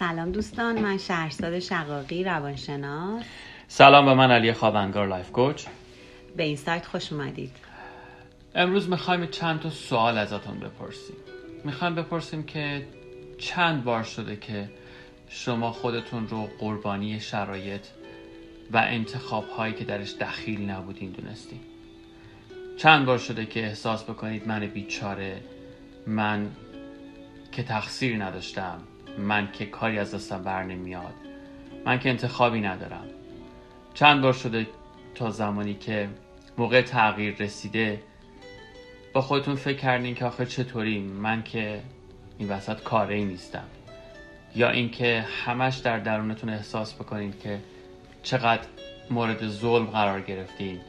سلام دوستان من شهرزاد شقاقی روانشناس. سلام به من علی خوابنگار life coach. به این سایت خوش اومدید. امروز می‌خوایم چند تا سوال ازتون بپرسیم. می‌خوایم بپرسیم که چند بار شده که شما خودتون رو قربانی شرایط و انتخاب هایی که درش دخیل نبودین دونستین؟ چند بار شده که احساس بکنید من بیچاره من که تقصیری نداشتم من که کاری از دستم بر نمیاد. من که انتخابی ندارم. چند بار شده تا زمانی که موقع تغییر رسیده با خودتون فکر کردین که آخر چطوری؟ من که این وسط کاره نیستم. یا اینکه همش در درونتون احساس بکنید که چقدر مورد ظلم قرار گرفتین.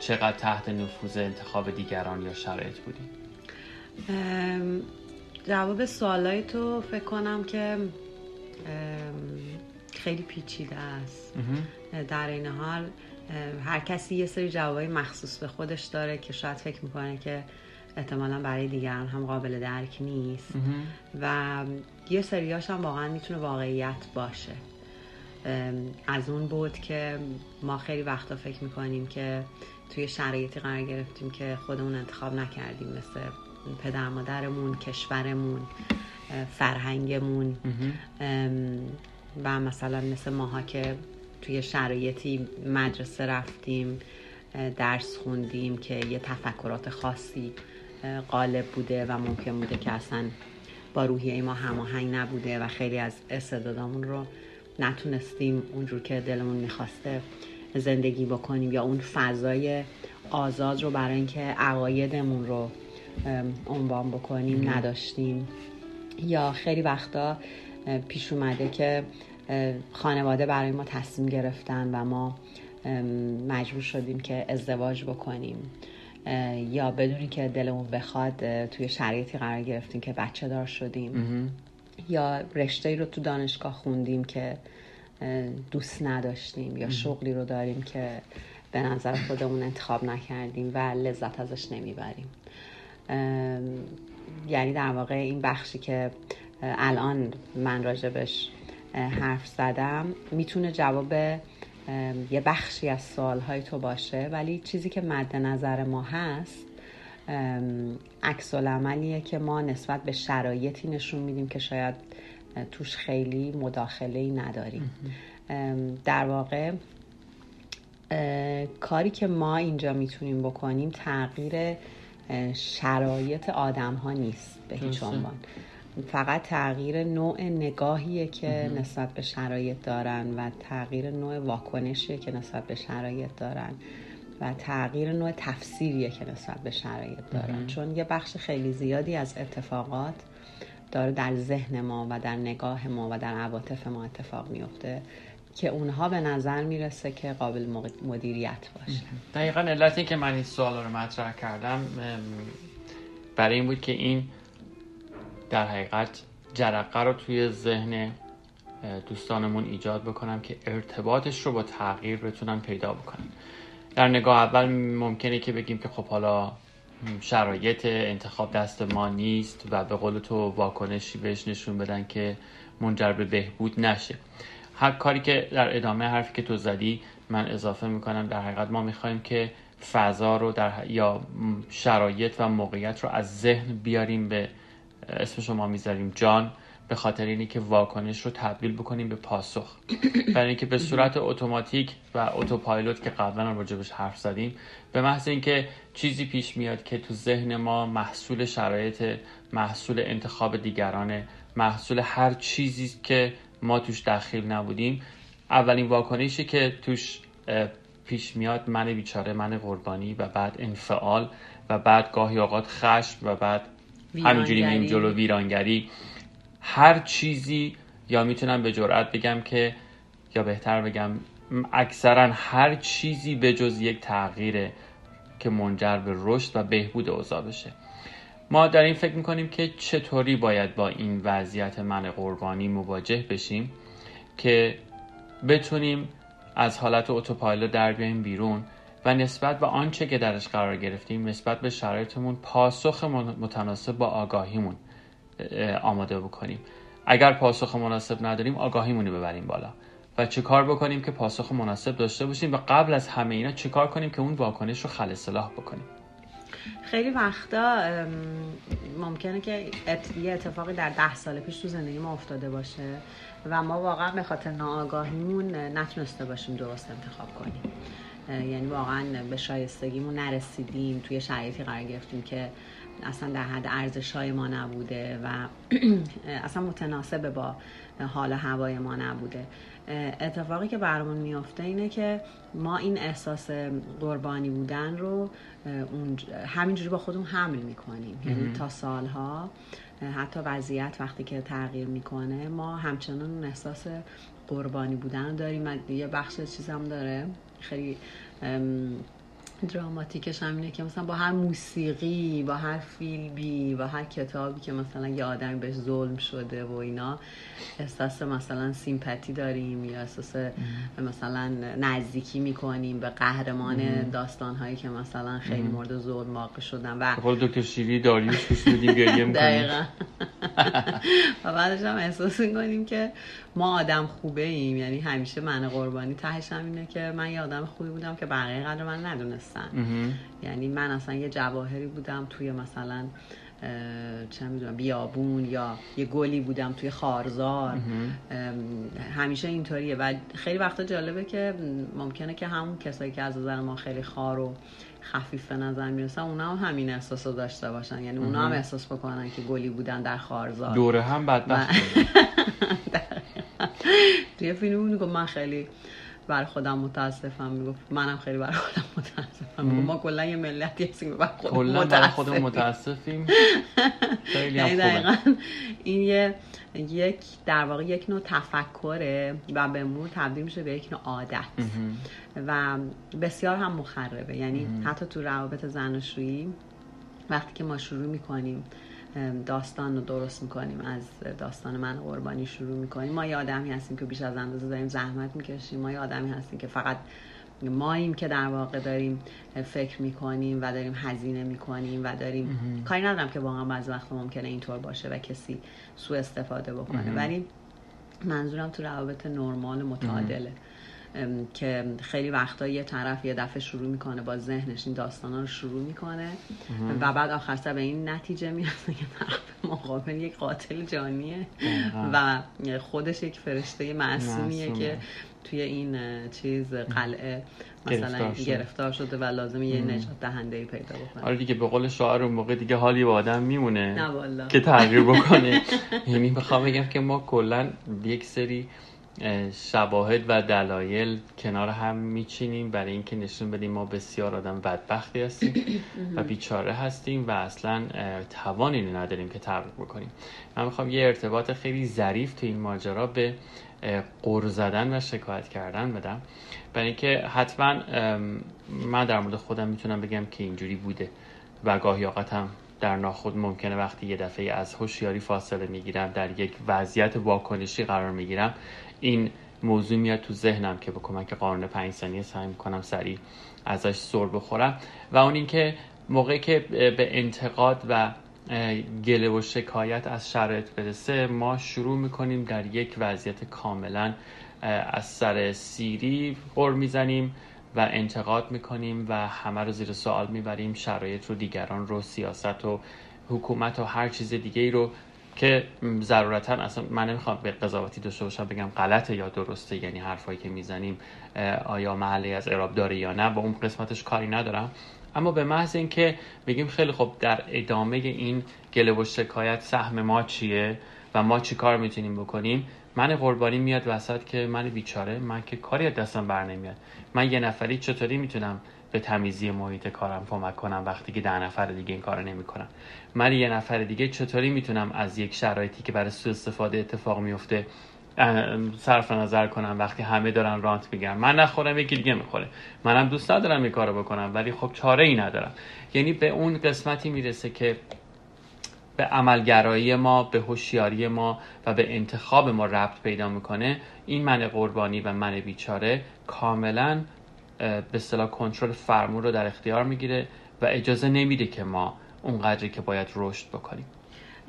چقدر تحت نفوذ انتخاب دیگران یا شرایط بودین. جواب سوالای تو فکر کنم که خیلی پیچیده است. در این حال هر کسی یه سری جوابای مخصوص به خودش داره که شاید فکر می‌کنه که احتمالا برای دیگران هم قابل درک نیست. و یه سریاش هم واقعا می‌تونه واقعیت باشه. از اون بود که ما خیلی وقتا فکر می‌کنیم که توی شرایطی قرار گرفتیم که خودمون انتخاب نکردیم مثل پدر مادرمون کشورمون فرهنگمون. و مثلا مثل ماها که توی شرایطی مدرسه رفتیم درس خوندیم که یه تفکرات خاصی غالب بوده و ممکن بوده که اصلا با روحیه ما هماهنگ نبوده و خیلی از استعدادامون رو نتونستیم اونجور که دلمون می‌خواسته زندگی بکنیم یا اون فضای آزاد رو برای اینکه عقایدمون رو عنوان بکنیم نداشتیم. یا خیلی وقتا پیش اومده که خانواده برای ما تصمیم گرفتن و ما مجبور شدیم که ازدواج بکنیم. یا بدونی که دلمون بخواد توی شرایطی قرار گرفتیم که بچه دار شدیم. یا رشته رو تو دانشگاه خوندیم که دوست نداشتیم. یا شغلی رو داریم که به نظر خودمون انتخاب نکردیم و لذت ازش نمی‌بریم. یعنی در واقع این بخشی که الان من راجبش حرف زدم می‌تونه جواب یه بخشی از سوالهای تو باشه. ولی چیزی که مد نظر ما هست عکس عملیه که ما نسبت به شرایطی نشون میدیم که شاید توش خیلی مداخله ای نداریم در واقع کاری که ما اینجا می‌تونیم بکنیم تغییر شرایط آدم ها نیست به هیچ عنوان. فقط تغییر نوع نگاهیه که نسبت به شرایط دارن و تغییر نوع واکنشیه که نسبت به شرایط دارن و تغییر نوع تفسیریه که نسبت به شرایط دارن. چون یه بخش خیلی زیادی از اتفاقات داره در ذهن ما و در نگاه ما و در عواطف ما اتفاق میفته. که اونها به نظر می‌رسه که قابل مدیریت باشه. دقیقا علت که من این سوال رو مطرح کردم برای این بود که این در حقیقت جرقه رو توی ذهن دوستانمون ایجاد بکنم که ارتباطش رو با تغییر بتونن پیدا بکنن. در نگاه اول ممکنه که بگیم که خب حالا شرایط انتخاب دست ما نیست و به قول تو واکنشی بهش نشون بدن که منجر به بهبود نشه. هر کاری که در ادامه حرفی که تو زدی من اضافه می‌کنم در حقیقت ما می‌خوایم که فضا رو در یا شرایط و موقعیت رو از ذهن بیاریم به اسم شما می‌ذاریم جان به خاطر اینی که واکنش رو تبدیل بکنیم به پاسخ. برای اینکه به صورت اتوماتیک و اتوپایلوت که قبلا راجبش حرف زدیم به محض اینکه چیزی پیش میاد که تو ذهن ما محصول شرایط محصول انتخاب دیگرانه محصول هر چیزی که ما توش دخیل نبودیم. اولین واکنشی که توش پیش میاد من بیچاره من قربانی و بعد انفعال و بعد گاهی اوقات خشم و بعد همینجوری میریم جلو ویرانگری. هر چیزی یا می‌تونم به جرئت بگم که یا بهتر بگم اکثرا هر چیزی به جز یک تغییره که منجر به رشد و بهبود اوضاع بشه. ما در این فکر می‌کنیم که چطوری باید با این وضعیت من قربانی مواجه بشیم که بتونیم از حالت اتوپایلوت در بیایم بیرون و نسبت به آنچه که درش قرار گرفتیم نسبت به شرایطمون پاسخ متناسب با آگاهیمون آماده بکنیم. اگر پاسخ مناسب نداریم آگاهیمونی ببریم بالا و چه کار بکنیم که پاسخ مناسب داشته باشیم و قبل از همه اینا چه کار کنیم که اون واکنش رو خل اصلاح بکنیم. خیلی وقتا ممکنه که یه اتفاقی در ده سال پیش تو زندگی ما افتاده باشه و ما واقعا به خاطر ناآگاهیمون نتونسته باشیم درست انتخاب کنیم. یعنی واقعا به شایستگیمون نرسیدیم توی شرایطی قرار گرفتیم که اصلا در حد ارزش های ما نبوده و اصلا متناسب با حال هوای ما نبوده. اتفاقی که برامون میافته اینه که ما این احساس قربانی بودن رو همینجوری با خودمون حمل می‌کنیم. یعنی تا سالها حتی وضعیت وقتی که تغییر می‌کنه ما همچنان اون احساس قربانی بودن داریم. یه بخش چیزم داره. خیلی دراماتیکش هم اینه که مثلا با هر موسیقی با هر فیلمی با هر کتابی که مثلا یه آدمی بهش ظلم شده و اینا احساس مثلا سیمپتی داریم یا احساس مثلا نزدیکی می‌کنیم به قهرمان داستان هایی که مثلا خیلی مورد ظلم واقع شدن و قول دکتر شیری داریوش کش میدیم گریه دقیقا. و بعدش هم احساس می‌کنیم که ما آدم خوبه ایم یعنی همیشه من قربانی تهش هم اینه که من یه آدم خوبی بودم که بقیه قدر من ندونستن. یعنی من اصلا یه جواهری بودم توی مثلا چه می‌دونم بیابون یا یه گلی بودم توی خارزار. همیشه اینطوریه. و خیلی وقتا جالبه که ممکنه که همون کسایی که از نظر ما خیلی خار و خفیف به نظر می‌رسن اونا هم همین احساس رو داشته باشن. یعنی اونا هم احساس بکنن که گلی بودن در خارزار. دوره هم بدبخت توی فیلم میگم من خیلی بر خودم متاسفم. می‌گفت منم خیلی بر خودم متاسفم. می‌گفت ما کلا یه ملتی هستیم بر خودمون بر خودمون متاسفیم. خیلی یعنی خوبه. این یه یک در واقع یک نوع تفکره و به مرور تبدیل میشه به یک نوع عادت. و بسیار هم مخربه. یعنی حتی تو روابط زناشویی وقتی که ما شروع می‌کنیم داستان رو درست می‌کنیم از داستان من قربانی شروع می‌کنیم. ما یه آدمی هستیم که بیش از اندازه داریم زحمت می‌کشیم. ما یه آدمی هستیم که فقط ماییم که در واقع داریم فکر می‌کنیم و داریم هزینه می‌کنیم و داریم کاری ندارم که واقعا بعض وقت ممکنه اینطور باشه و کسی سوء استفاده بکنه. ولی منظورم تو روابط نرمال متعادله. که خیلی وقتا یه طرف یه دفعه شروع می‌کنه با ذهنش این داستانا رو شروع می‌کنه. و بعد آخر سر به این نتیجه می‌رسه که طرف مقابل یک قاتل جانیه. و خودش یک فرشته معصومیه که توی این چیز قلعه مثلا گرفتار شده. و لازم یه نجات دهنده ای پیدا بکنه. آره دیگه به قول شاعر اون موقع دیگه حالی با آدم میمونه نه که تغییر بکنه. یعنی می‌خوام بگم که ما کلا یک سری شواهد و دلایل کنار هم میچینیم برای اینکه نشون بدیم ما بسیار آدم بدبختی هستیم و بیچاره هستیم و اصلا توانی نداریم که تغییر بکنیم. من می‌خوام یه ارتباط خیلی ظریف تو این ماجرا به قر زدن و شکایت کردن بدم. برای اینکه حتما من در مورد خودم می‌تونم بگم که اینجوری بوده و گاهی اوقاتم در ناخود ممکنه وقتی یه دفعه از هوشیاری فاصله می‌گیرم در یک وضعیت واکنشی قرار می‌گیرم این موضوع میاد تو ذهنم که با کمک قانون پنج ثانیه سعی می‌کنم سریع ازش سر بخورم. و اون اینکه موقعی که به انتقاد و گله و شکایت از شرایط برسه ما شروع می‌کنیم در یک وضعیت کاملا از سر سیری غر می‌زنیم و انتقاد می‌کنیم و همه رو زیر سوال می‌بریم شرایط رو دیگران رو سیاست و حکومت و هر چیز دیگه ای رو که ضرورتا اصلا من نمی‌خوام به قضاوتی داشته باشم بگم غلطه یا درسته یعنی حرفایی که می‌زنیم آیا محلی از اعراب داره یا نه با اون قسمتش کاری ندارم. اما به محض اینکه بگیم خیلی خب در ادامه این گله و شکایت سهم ما چیه و ما چی کار می‌تونیم بکنیم من قربانی میاد وسط که من بیچاره من که کاری دستم بر نمیاد. من یه نفری چطوری می‌تونم به تمیزی محیط کارم کمک کنم وقتی که ده نفر دیگه این کار نمی‌کنم من یه نفر دیگه چطوری می‌تونم از یک شرایطی که برای سوء استفاده اتفاق میفته صرف نظر کنم وقتی همه دارن رانت میگن من نخورم یکی دیگه می‌خوره. منم دوست ندارم این کارو بکنم ولی خب چاره ای ندارم. یعنی به اون قسمتی می‌رسه که به عملگرایی ما به هوشیاری ما و به انتخاب ما ربط پیدا می‌کنه. این من قربانی و من بیچاره کاملا به اصطلاح کنترل فرمون رو در اختیار می‌گیره و اجازه نمیده که ما اونقدری که باید رشد بکنیم.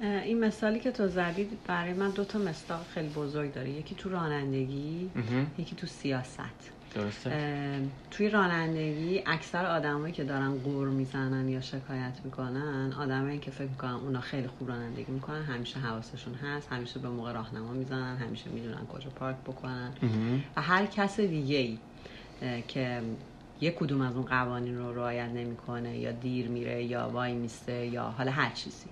این مثالی که تو زدید برای من دو تا مثال خیلی بزرگ داره. یکی تو رانندگی یکی تو سیاست. درسته. توی رانندگی اکثر آدمایی که دارن قور می‌زنن یا شکایت می‌کنن آدمایی که فکر می‌کنن اونا خیلی خوب رانندگی می‌کنن همیشه حواسشون هست همیشه به موقع راهنما می‌زنن همیشه می‌دونن کجا پارک بکنن. و هر کس دیگه ای که یک کدوم از اون قوانین رو رعایت نمی‌کنه یا دیر میره یا وای میسته یا حالا هر چیزی.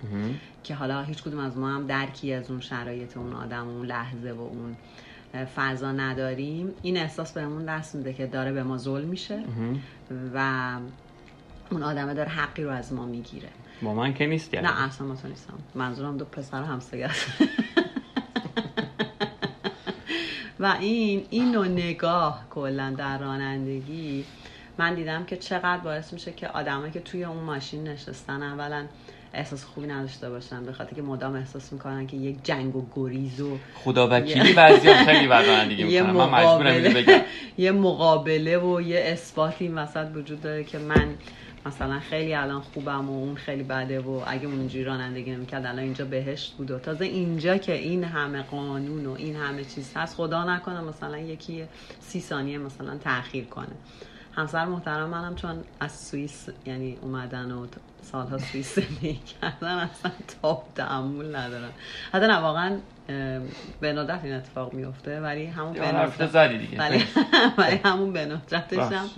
که حالا هیچ کدوم از ما هم درکی از اون شرایط اون آدم اون لحظه و اون فضا نداریم. این احساس بهمون دست میده که داره به ما ظلم میشه و اون آدمه داره حقی رو از ما می‌گیره. با من که نیست نه اصلا ما تو نیستم. منظورم دو پسر همسایه و این این نوع نگاه کلا در رانندگی من دیدم که چقدر باعث میشه که آدمایی که توی اون ماشین نشستن اولا احساس خوبی نداشته باشن به خاطر که مدام احساس می‌کنن که یک جنگ و گریز و خدا وکیلی بعضی خیلی بد دیگه من مجبورم بگم. یه مقابله و یه اثباتی مثلا وجود داره که من مثلا خیلی الان خوبم و اون خیلی بده و اگه اون اینجوری رانندگی نمی‌کرد الان اینجا بهشت بود و تازه اینجا که این همه قانون و این همه چیز هست خدا نکنه مثلا یکی سی ثانیه مثلا تاخیر کنه. همسر محترم منم چون از سوئیس یعنی اومدن و سالها سوئیس زندگی کردن اصلا تاب تعمل ندارن حتی نه واقعا به ندرت این اتفاق میفته ولی همون به ندرت دیگه. ولی, ولی همون به ندرتش هم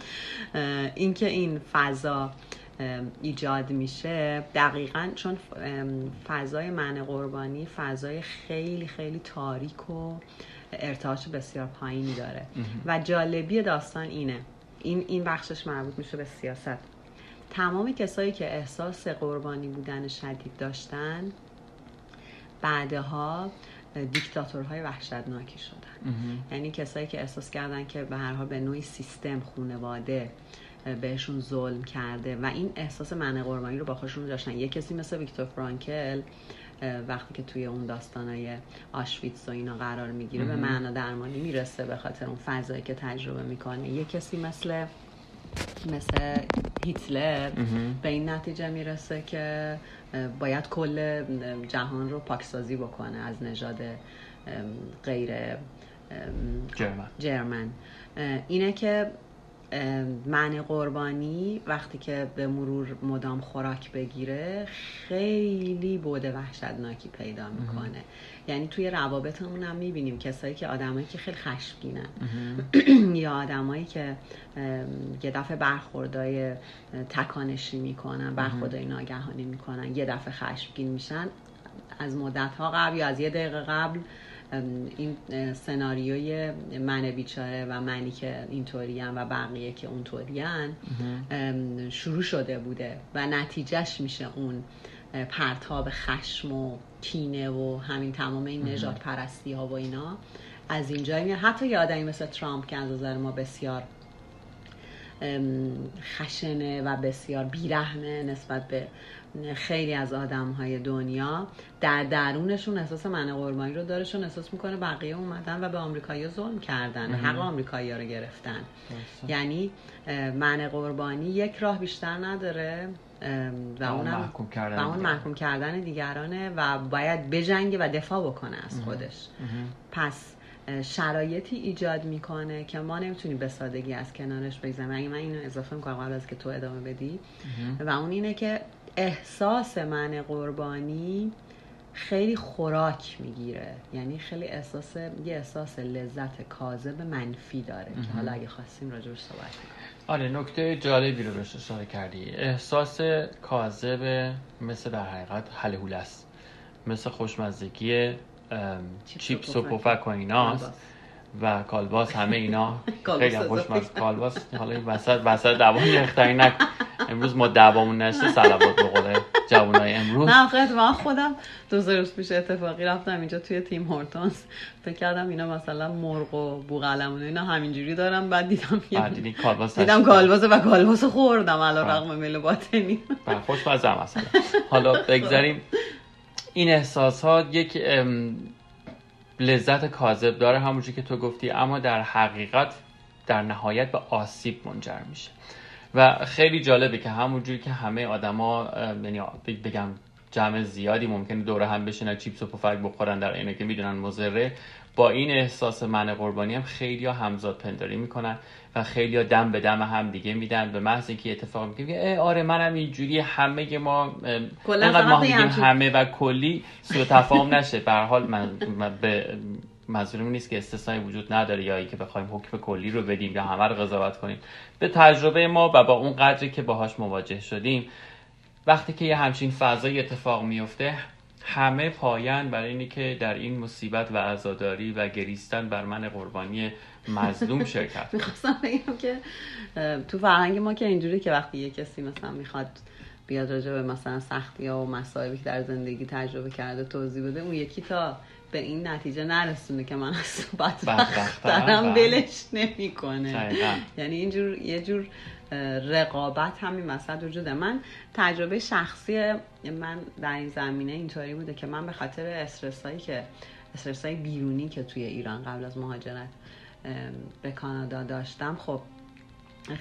اینکه این فضا ایجاد میشه دقیقا چون فضای من قربانی فضای خیلی خیلی تاریک و ارتعاش بسیار پایینی داره. و جالبی داستان اینه این این بخشش مربوط میشه به سیاست. تمام کسایی که احساس قربانی بودن شدید داشتن بعدها دیکتاتورهای وحشتناکی شدن. یعنی کسایی که احساس کردن که به هر حال به نوعی سیستم خونواده بهشون ظلم کرده و این احساس من قربانی رو با خودشون داشتن. یه کسی مثل ویکتور فرانکل وقتی که توی اون داستانای آشویتس و اینا قرار می‌گیره به معنا درمانی می‌رسه به خاطر اون فضایی که تجربه می‌کنه یه کسی مثل مثل هیتلر به این نتیجه می‌رسه که باید کل جهان رو پاکسازی بکنه از نژاد غیر جرمن. جرمن. اینه که معنی قربانی وقتی که به مرور مدام خوراک بگیره خیلی بوده وحشتناکی پیدا می‌کنه. یعنی توی روابطمون هم می‌بینیم کسایی که آدمایی که خیلی خشمگینن. یا آدمایی که یه دفعه برخوردای تکانشی می‌کنن برخوردای ناگهانی می‌کنن یه دفعه خشمگین میشن از مدت ها قبل یا از یه دقیقه قبل این سناریوی من بیچاره و منی که اینطوری و بقیه که اونطوری شروع شده بوده و نتیجهش میشه اون پرتاب خشم و کینه و همین تمام این نجات پرستی ها و اینا. از اینجا حتی یه آدمی مثل ترامپ که از نظر ما بسیار خشنه و بسیار بیرحمه نسبت به خیلی از آدم های دنیا. در درونشون احساس من قربانی رو داره چون احساس می‌کنه بقیه اومدن و به آمریکایی ظلم کردن حق آمریکایی رو گرفتن. یعنی من قربانی یک راه بیشتر نداره و اونم محکوم کردن, و اون محکوم کردن دیگرانه و باید بجنگه و دفاع بکنه از خودش. پس شرایطی ایجاد می‌کنه که ما نمی‌تونیم به سادگی از کنارش بگذاریم. اگه من اینو اضافه می‌کنم قبل از که تو ادامه بدی. و اون اینه که احساس من قربانی خیلی خوراک می‌گیره. یعنی خیلی احساس یه احساس لذت کاذب منفی داره که حالا اگه خواستیم راجبش صحبت کنیم. آره نکته جالبی رو بهش اشاره کردی. احساس کاذب مثل در حقیقت حلهول است. مثل خوشمزگی چیپس و پفک و ایناست و کالباس همه اینا. خیلی خوشمزه کالباس حالا وسط وسط دوام نختاری نکن. امروز ما دوامون نشته سلوات به قول جوانای امروز. نه من خودم دو روز پیش اتفاقی رفتم اینجا توی تیم هورتونز. فکر کردم اینا مثلا مرغ و بوقلمون اینا همینجوری دارم بعد دیدم دیدم کالباس دیدم کالباس و کالباس خوردم علی رغم میل باطنی خوشمزه مثلا حالا بگذاریم. این احساس ها یک لذت کاذب داره همونجوری که تو گفتی اما در حقیقت در نهایت به آسیب منجر میشه. و خیلی جالبه که همونجوری که همه آدما یعنی بگم جمع زیادی ممکنه دور هم بشینن چیپس و پفک بخورن در اینه که می‌دونن مزره با این احساس من قربانی هم خیلی ها همزاد پنداری می‌کنن و خیلی ها دم به دم هم دیگه میدن به محض اینکه اتفاق میگه آره منم اینجوری همه ما اینقدر ما همه و کلی سو تفاهم نشه. به حال من, به منظورم نیست که استثنایی وجود نداره یا که بخوایم حکم کلی رو بدیم یا همه رو قضاوت کنیم. به تجربه ما و با اون قدری که باهاش مواجه شدیم وقتی که یه همچین فضای اتفاق میفته همه پایان برای اینی که در این مصیبت و عزاداری و گریستن بر من قربانی مظلوم شرکت می‌خواستم بگم که تو فرهنگ ما که اینجوری که وقتی یه کسی مثلا می‌خواد بیاد راجع به مثلا سختی ها و مسائلی که در زندگی تجربه کرده توضیح بده اون یکی تا به این نتیجه نرسونه که من از بدبخت دارم بلش نمی‌کنه. یعنی اینجور یه جور رقابت همین وسط وجوده. من تجربه شخصی من در این زمینه اینطوری بوده که من به خاطر استرسایی که استرسای بیرونی که توی ایران قبل از مهاجرت به کانادا داشتم خب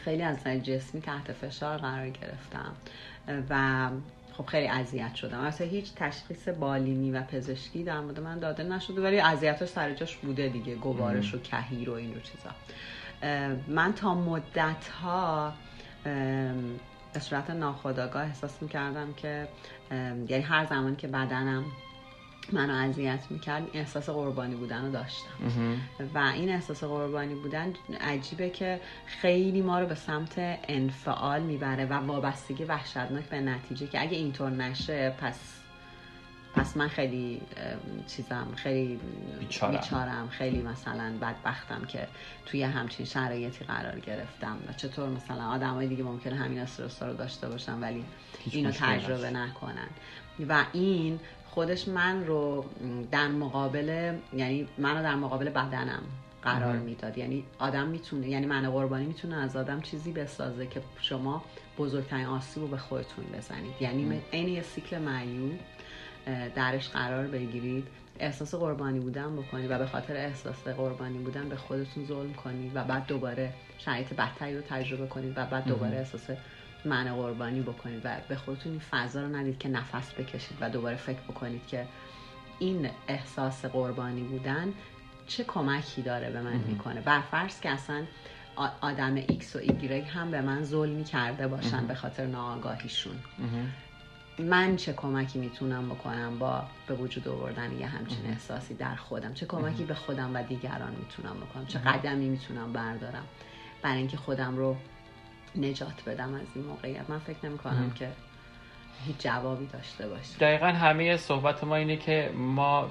خیلی از نظر جسمی تحت فشار قرار گرفتم. و خب خیلی اذیت شدم. اصلا هیچ تشخیص بالینی و پزشکی در مورد من داده نشده ولی اذیتش سر جاش بوده دیگه گوارش و کهیر و این چیزا. من تا مدت ها به صورت ناخودآگاه احساس می‌کردم که یعنی هر زمانی که بدنم منو اذیت می‌کرد احساس قربانی بودن رو داشتم. و این احساس قربانی بودن عجیبه که خیلی ما رو به سمت انفعال می‌بره و وابستگی وحشتناک به نتیجه که اگه اینطور نشه پس پس من خیلی چیزم خیلی بیچارم. بیچارم خیلی مثلا بدبختم که توی همچین شرایطی قرار گرفتم. و چطور مثلا آدمای دیگه ممکنه همین استرس رو داشته باشن ولی اینو تجربه نکنن. و این خودش من رو در مقابل یعنی منو در مقابل بدنم قرار می‌داد. یعنی آدم می‌تونه یعنی من قربانی می‌تونه از آدم چیزی بسازه که شما بزرگترین آسیب رو به خودتون بزنید. یعنی عین یه سیکل معیوب درش قرار بگیرید. احساس قربانی بودن بکنید و به خاطر احساس قربانی بودن به خودتون ظلم کنید و بعد دوباره شرایط بدتری رو تجربه کنید و بعد دوباره احساس من قربانی بکنید و به خودتون این فضا رو ندید که نفس بکشید و دوباره فکر بکنید که این احساس قربانی بودن چه کمکی داره به من می‌کنه. برفرض که اصلا آدم X و Y هم به من ظلمی کرده باشن به خاطر ناآگاهیشون. من چه کمکی می‌تونم بکنم با به وجود آوردن یه همچین احساسی در خودم؟ چه کمکی به خودم و دیگران می‌تونم بکنم؟ چه قدمی می‌تونم بردارم برای اینکه خودم رو نجات بدم از این موقعیت؟ من فکر نمی کنم که هیچ جوابی داشته باشه دقیقا همه صحبت ما اینه که ما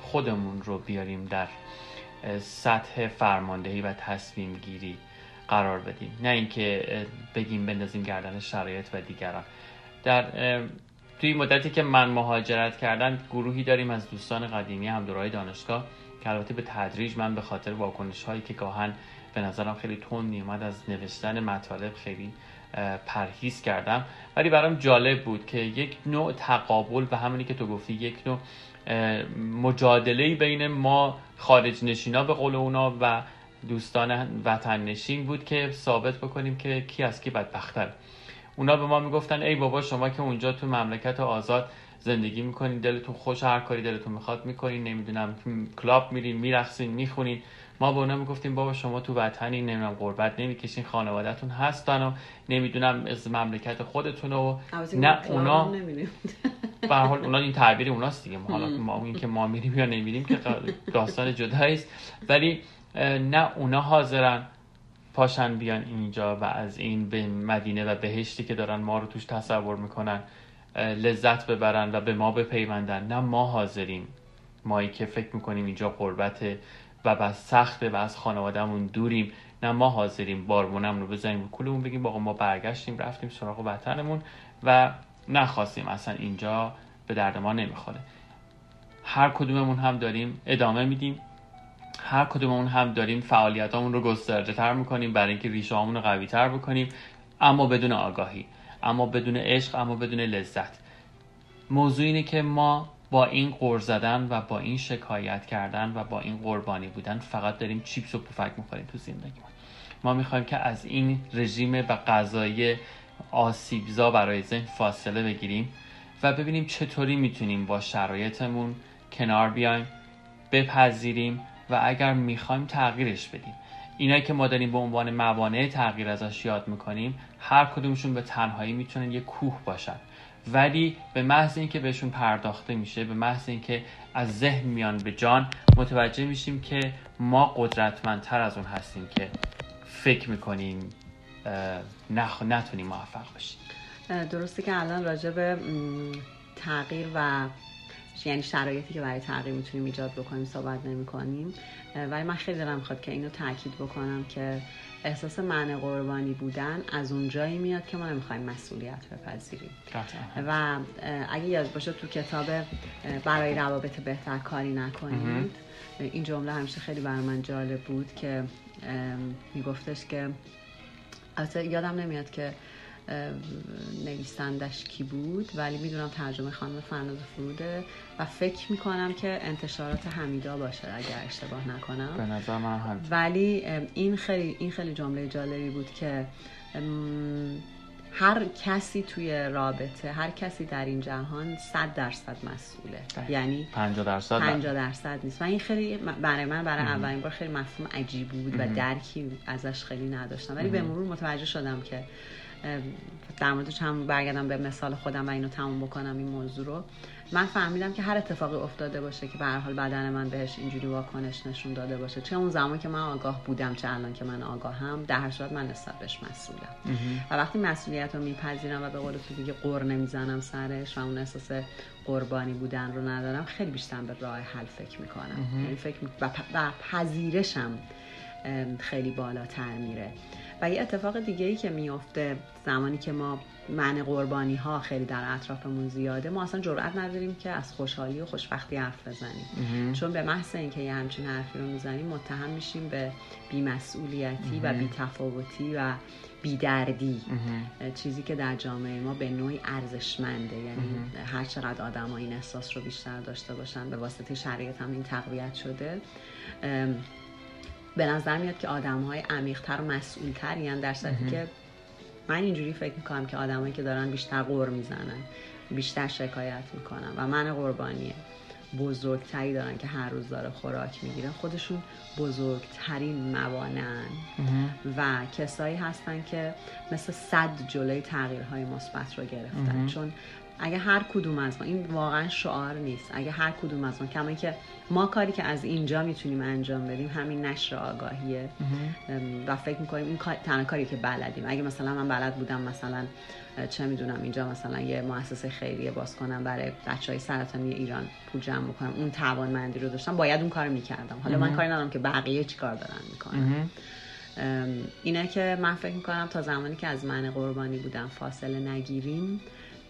خودمون رو بیاریم در سطح فرماندهی و تصمیم گیری قرار بدیم. نه اینکه بگیم بندازیم گردن شرایط و دیگران. در توی مدتی که من مهاجرت کردم گروهی داریم از دوستان قدیمی هم دورای دانشگاه که البته به تدریج من به خاطر واکنش هایی که گاهن به نظرم خیلی تون میومد از نوشتن مطالب خیلی پرهیز کردم. ولی برام جالب بود که یک نوع تقابل به همونی که تو گفتی یک نوع مجادله بین ما خارج نشینا به قول اونا و دوستان وطن نشین بود که ثابت بکنیم که کی از کی بدبختر. اونا به ما می‌گفتن ای بابا شما که اونجا تو مملکت آزاد زندگی می‌کنین دلتون خوش هر کاری دلتون می‌خواد می‌کنین نمی‌دونم کلاب میرین میرخصین می‌خونین. ما به اونا می‌گفتیم بابا شما تو وطنی نمی‌دونم قربت نمی‌کشین خانوادهتون هستن و نمی‌دونم از مملکت خودتون و نه اونا به حال اونا این تعبیر اوناست دیگه. حالا ما این که ما میریم یا نمیریم که داستان جدایی است ولی نه اونا حاضرن. پاشن بیان اینجا و از این به مدینه و بهشتی که دارن ما رو توش تصور می‌کنن لذت ببرن و به ما بپیوندن. نه ما حاضریم. مایی که فکر می‌کنیم اینجا قربته و بس سخته و از خانوادهمون دوریم. نه ما حاضریم. بارمونم رو بزنیم کلمون بگیم باقا ما برگشتیم رفتیم سراغ وطنمون و نخواستیم اصلا اینجا به درد ما نمی‌خوره. هر کدوممون هم داریم ادامه میدیم. هر کدوممون هم داریم فعالیتامون رو گسترده تر می‌کنیم برای اینکه ریشه رو قوی تر بکنیم اما بدون آگاهی اما بدون عشق اما بدون لذت. موضوع اینه که ما با این قور زدن و با این شکایت کردن و با این قربانی بودن فقط داریم چیپس و پفک می‌خوریم تو زندگی ما می‌خوایم که از این رژیم و غذایی آسیبزا برای ذهن فاصله بگیریم و ببینیم چطوری می‌تونیم با شرایطمون کنار بیایم بپذیریم و اگر می‌خوایم تغییرش بدیم. اینایی که ما داریم به عنوان موانع تغییر ازش یاد می‌کنیم هر کدومشون به تنهایی می‌تونن یه کوه باشن. ولی به محض اینکه بهشون پرداخته میشه به محض اینکه از ذهن میان به جان متوجه میشیم که ما قدرتمندتر از اون هستیم که فکر می‌کنیم نخ... نتونیم موفق باشیم درسته که الان راجع به تغییر و یعنی شرایطی که برای تغییر می‌تونیم ایجاد بکنیم صحبت نمی کنیم ولی من خیلی دلم می‌خواد که اینو تاکید بکنم که احساس معنی قربانی بودن از اون جایی میاد که ما نمی‌خوایم مسئولیت بپذیریم. و اگه یاد باشه تو کتاب برای روابط بهتر کاری نکنید این جمله همیشه خیلی برای من جالب بود که میگفتش که البته یادم نمیاد که نویسندش کی بود ولی می‌دونم ترجمه خانم فرناز فروده و فکر می‌کنم که انتشارات حمیدا باشه اگر اشتباه نکنم. به نظر من هم. ولی این خیلی این خیلی جمله جالبی بود که هر کسی توی رابطه هر کسی در این جهان صد درصد مسئوله. یعنی 50 درصد؟ 50 درصد نیست. و این خیلی برای من برای اولین بار خیلی مفهوم عجیب بود و درکی ازش خیلی نداشتم. ولی به مرور متوجه شدم که در موردش هم برگردم به مثال خودم و اینو تموم بکنم این موضوع رو. من فهمیدم که هر اتفاقی افتاده باشه که به هر حال بدن من بهش اینجوری واکنش نشون داده باشه. چه اون زمان که من آگاه بودم چه الان که من آگاهم در هر صورت من نسبت بهش مسئولم. و وقتی مسئولیت رو میپذیرم و به قول تو دیگه قر نمی‌زنم سرش و اون احساس قربانی بودن رو ندارم خیلی بیشتر به راه حل فکر می‌کنم. یعنی فکر و پذیرشم خیلی بالاتر میره. و یه اتفاق دیگه ای که میفته زمانی که ما من قربانی ها خیلی در اطرافمون زیاده ما اصلا جرئت نداریم که از خوشحالی و خوشبختی حرف بزنیم. چون به محض اینکه یه همچین حرفی رو می‌زنیم متهم میشیم به بیمسئولیتی و بیتفاوتی و بیدردی. چیزی که در جامعه ما به نوعی ارزشمنده. یعنی هر چقدر آدم ها این احساس رو بیشتر داشته باشن به واسطه شرایط هم این تقویت شده به نظر میاد که آدم های عمیقتر و مسئولتر یعنی در صورتی که من اینجوری فکر می‌کنم که آدمایی که دارن بیشتر قور می‌زنن بیشتر شکایت می‌کنن و من قربانیه بزرگتری دارن که هر روز داره خوراک می‌گیرن خودشون بزرگترین موانعن. و کسایی هستن که مثل صد جلوی تغییرهای مثبت رو گرفتن. چون اگه هر کدوم از ما این واقعا شعار نیست. اگه هر کدوم از ما کما که ما کاری که از اینجا می‌تونیم انجام بدیم همین نشر آگاهیه. و فکر می‌کنیم این تنها کاری که بلدیم. اگه مثلا من بلد بودم مثلا چه می‌دونم اینجا مثلا یه مؤسسه خیریه باز کنم برای بچه های سرطانی ایران پول جمع بکنم اون توانمندی رو داشتم باید اون کار می‌کردم. حالا من کاری ندارم که بقیه چی کار دارن می‌کنن. اینه که من فکر می‌کنم تا زمانی که از من قربانی بودم فاصله نگیریم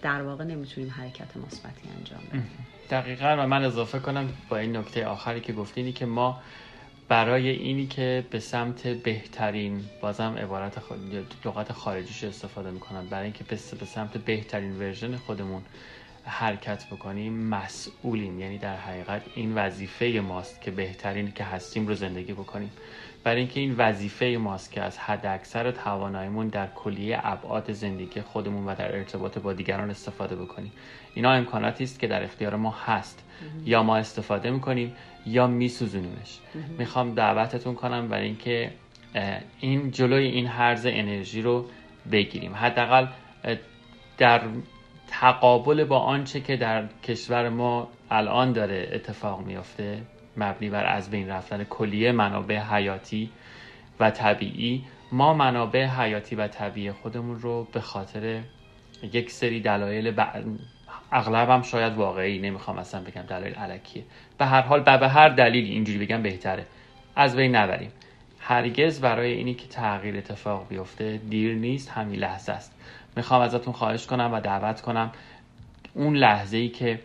در واقع نمی‌تونیم حرکت مثبتی انجام بدیم دقیقا و من اضافه کنم با این نکته آخری که گفتینی که ما برای اینی که به سمت بهترین بازم عبارت لغت خارجیش استفاده می‌کنم برای اینکه به سمت بهترین ورژن خودمون حرکت بکنیم مسئولیم. یعنی در حقیقت این وظیفه ماست که بهترین که هستیم رو زندگی بکنیم. برای اینکه این وظیفه ماست که از حد اکثر تواناییمون در کلیه ابعاد زندگی خودمون و در ارتباط با دیگران استفاده بکنیم. اینا امکاناتی است که در اختیار ما هست. یا ما استفاده می‌کنیم یا میسوزونیمش. می‌خوام دعوتتون کنم برای اینکه این جلوی این حرز انرژی رو بگیریم. حداقل در تقابل با آنچه که در کشور ما الان داره اتفاق میافته مبنی بر از بین رفتن کلیه منابع حیاتی و طبیعی ما منابع حیاتی و طبیعی خودمون رو به خاطر یک سری دلایل ب... اغلبم شاید واقعی نمی‌خوام اصلا بگم دلایل علکیه. به هر حال به هر دلیل اینجوری بگم بهتره. از بین نبریم. هرگز برای اینی که تغییر اتفاق بیفته دیر نیست همین لحظه است. می‌خوام ازتون خواهش کنم و دعوت کنم. اون لحظه ای که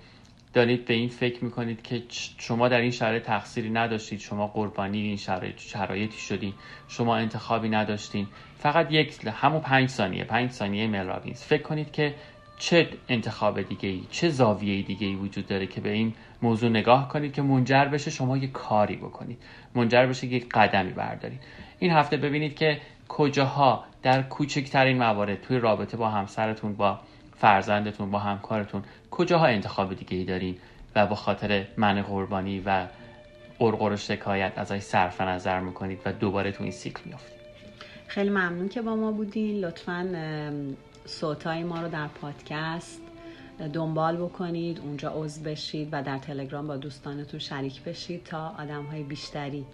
دارید به این فکر می‌کنید که شما در این شرایط تقصیری نداشتید شما قربانی این شرایط شرایطی شدید شما انتخابی نداشتین فقط یک همون پنج ثانیه پنج ثانیه مل فکر کنید که چه انتخاب دیگه ای چه زاویه دیگه ای وجود داره که به این موضوع نگاه کنید که منجر بشه شما یه کاری بکنید منجر بشه یک قدمی بردارید. این هفته ببینید که کجاها در کوچکترین موارد توی رابطه با همسرتون با فرزندتون با همکارتون کجاها انتخاب دیگه ای دارین و با خاطر من قربانی و قرقر و شکایت ازش صرف نظر می‌کنید و دوباره تو این سیکل میافتید؟ خیلی ممنون که با ما بودین. لطفا صوتای ما رو در پادکست دنبال بکنید اونجا عضو بشید و در تلگرام با دوستانتون شریک بشید تا آدم های بیشتری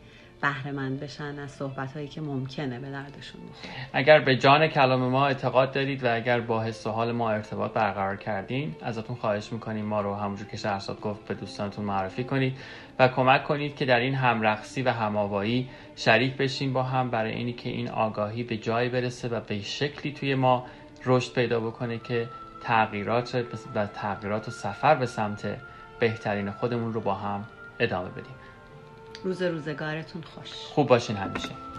بهره بشن از صحبت هایی که ممکنه به دردشون بخوره. اگر به جان کلام ما اعتقاد دارید و اگر با حس و حال ما ارتباط برقرار کردین ازتون خواهش می‌کنیم ما رو همونجور که شهرزاد گفت به دوستانتون معرفی کنید و کمک کنید که در این همرقصی و هماوایی شریک بشیم با هم برای اینی که این آگاهی به جایی برسه و به شکلی توی ما رشد پیدا بکنه که تغییرات و تغییرات و سفر به سمت بهترین خودمون رو با هم ادامه بدیم. روز روزگارتون خوش. خوب باشین همیشه.